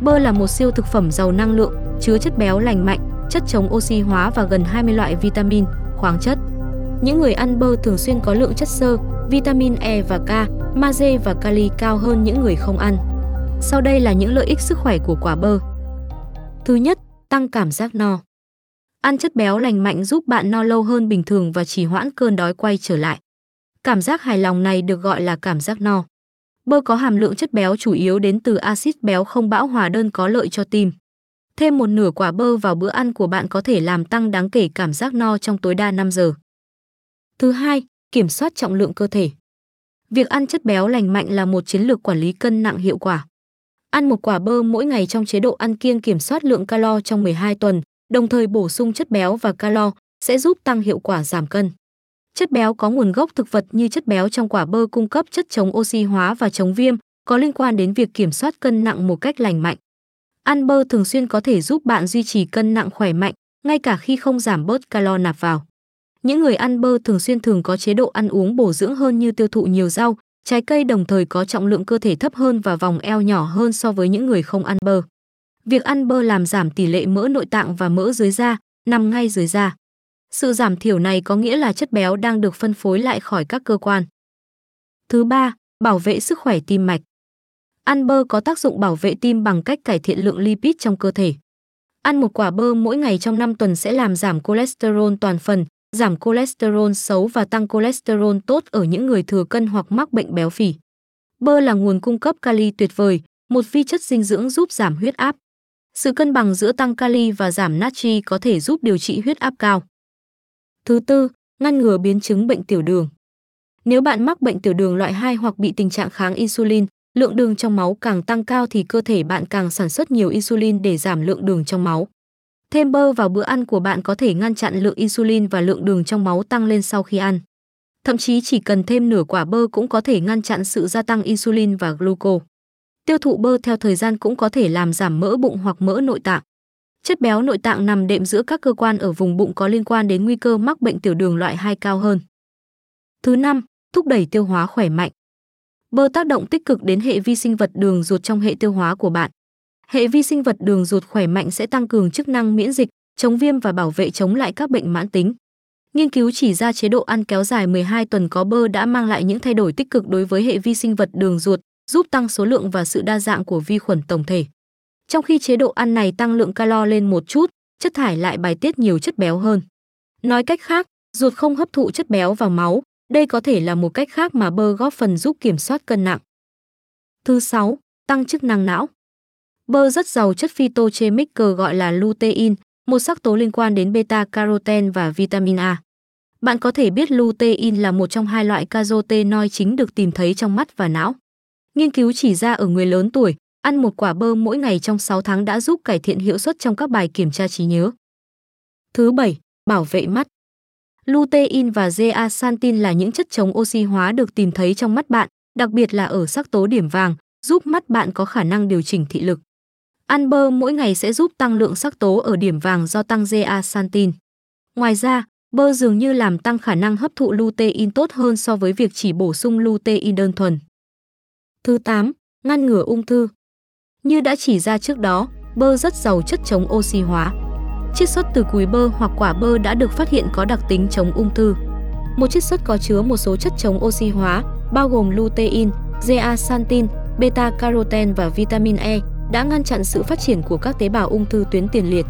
Bơ là một siêu thực phẩm giàu năng lượng, chứa chất béo lành mạnh, chất chống oxy hóa và gần 20 loại vitamin, khoáng chất. Những người ăn bơ thường xuyên có lượng chất xơ, vitamin E và K, magie và kali cao hơn những người không ăn. Sau đây là những lợi ích sức khỏe của quả bơ. Thứ nhất, tăng cảm giác no. Ăn chất béo lành mạnh giúp bạn no lâu hơn bình thường và trì hoãn cơn đói quay trở lại. Cảm giác hài lòng này được gọi là cảm giác no. Bơ có hàm lượng chất béo chủ yếu đến từ axit béo không bão hòa đơn có lợi cho tim. Thêm một nửa quả bơ vào bữa ăn của bạn có thể làm tăng đáng kể cảm giác no trong tối đa 5 giờ. Thứ hai, kiểm soát trọng lượng cơ thể. Việc ăn chất béo lành mạnh là một chiến lược quản lý cân nặng hiệu quả. Ăn một quả bơ mỗi ngày trong chế độ ăn kiêng kiểm soát lượng calo trong 12 tuần, đồng thời bổ sung chất béo và calo sẽ giúp tăng hiệu quả giảm cân. Chất béo có nguồn gốc thực vật như chất béo trong quả bơ cung cấp chất chống oxy hóa và chống viêm, có liên quan đến việc kiểm soát cân nặng một cách lành mạnh. Ăn bơ thường xuyên có thể giúp bạn duy trì cân nặng khỏe mạnh, ngay cả khi không giảm bớt calo nạp vào. Những người ăn bơ thường xuyên thường có chế độ ăn uống bổ dưỡng hơn như tiêu thụ nhiều rau, trái cây đồng thời có trọng lượng cơ thể thấp hơn và vòng eo nhỏ hơn so với những người không ăn bơ. Việc ăn bơ làm giảm tỷ lệ mỡ nội tạng và mỡ dưới da, nằm ngay dưới da. Sự giảm thiểu này có nghĩa là chất béo đang được phân phối lại khỏi các cơ quan. Thứ ba, bảo vệ sức khỏe tim mạch. Ăn bơ có tác dụng bảo vệ tim bằng cách cải thiện lượng lipid trong cơ thể. Ăn một quả bơ mỗi ngày trong 5 tuần sẽ làm giảm cholesterol toàn phần, giảm cholesterol xấu và tăng cholesterol tốt ở những người thừa cân hoặc mắc bệnh béo phì. Bơ là nguồn cung cấp kali tuyệt vời, một vi chất dinh dưỡng giúp giảm huyết áp. Sự cân bằng giữa tăng kali và giảm natri có thể giúp điều trị huyết áp cao. Thứ tư, ngăn ngừa biến chứng bệnh tiểu đường. Nếu bạn mắc bệnh tiểu đường loại 2 hoặc bị tình trạng kháng insulin, lượng đường trong máu càng tăng cao thì cơ thể bạn càng sản xuất nhiều insulin để giảm lượng đường trong máu. Thêm bơ vào bữa ăn của bạn có thể ngăn chặn lượng insulin và lượng đường trong máu tăng lên sau khi ăn. Thậm chí chỉ cần thêm nửa quả bơ cũng có thể ngăn chặn sự gia tăng insulin và gluco. Tiêu thụ bơ theo thời gian cũng có thể làm giảm mỡ bụng hoặc mỡ nội tạng. Chất béo nội tạng nằm đệm giữa các cơ quan ở vùng bụng có liên quan đến nguy cơ mắc bệnh tiểu đường loại 2 cao hơn. Thứ năm, thúc đẩy tiêu hóa khỏe mạnh. Bơ tác động tích cực đến hệ vi sinh vật đường ruột trong hệ tiêu hóa của bạn. Hệ vi sinh vật đường ruột khỏe mạnh sẽ tăng cường chức năng miễn dịch, chống viêm và bảo vệ chống lại các bệnh mãn tính. Nghiên cứu chỉ ra chế độ ăn kéo dài 12 tuần có bơ đã mang lại những thay đổi tích cực đối với hệ vi sinh vật đường ruột, giúp tăng số lượng và sự đa dạng của vi khuẩn tổng thể. Trong khi chế độ ăn này tăng lượng calo lên một chút, chất thải lại bài tiết nhiều chất béo hơn. Nói cách khác, ruột không hấp thụ chất béo vào máu, đây có thể là một cách khác mà bơ góp phần giúp kiểm soát cân nặng. Thứ 6, tăng chức năng não. Bơ rất giàu chất phytochemical gọi là lutein, một sắc tố liên quan đến beta carotene và vitamin A. Bạn có thể biết lutein là một trong hai loại carotenoid chính được tìm thấy trong mắt và não. Nghiên cứu chỉ ra ở người lớn tuổi, ăn một quả bơ mỗi ngày trong 6 tháng đã giúp cải thiện hiệu suất trong các bài kiểm tra trí nhớ. Thứ 7, bảo vệ mắt. Lutein và zeaxanthin là những chất chống oxy hóa được tìm thấy trong mắt bạn, đặc biệt là ở sắc tố điểm vàng, giúp mắt bạn có khả năng điều chỉnh thị lực. Ăn bơ mỗi ngày sẽ giúp tăng lượng sắc tố ở điểm vàng do tăng zeaxanthin. Ngoài ra, bơ dường như làm tăng khả năng hấp thụ lutein tốt hơn so với việc chỉ bổ sung lutein đơn thuần. Thứ 8. Ngăn ngừa ung thư. Như đã chỉ ra trước đó, bơ rất giàu chất chống oxy hóa. Chiết xuất từ cùi bơ hoặc quả bơ đã được phát hiện có đặc tính chống ung thư. Một chiết xuất có chứa một số chất chống oxy hóa, bao gồm lutein, zeaxanthin, beta carotene và vitamin E, đã ngăn chặn sự phát triển của các tế bào ung thư tuyến tiền liệt.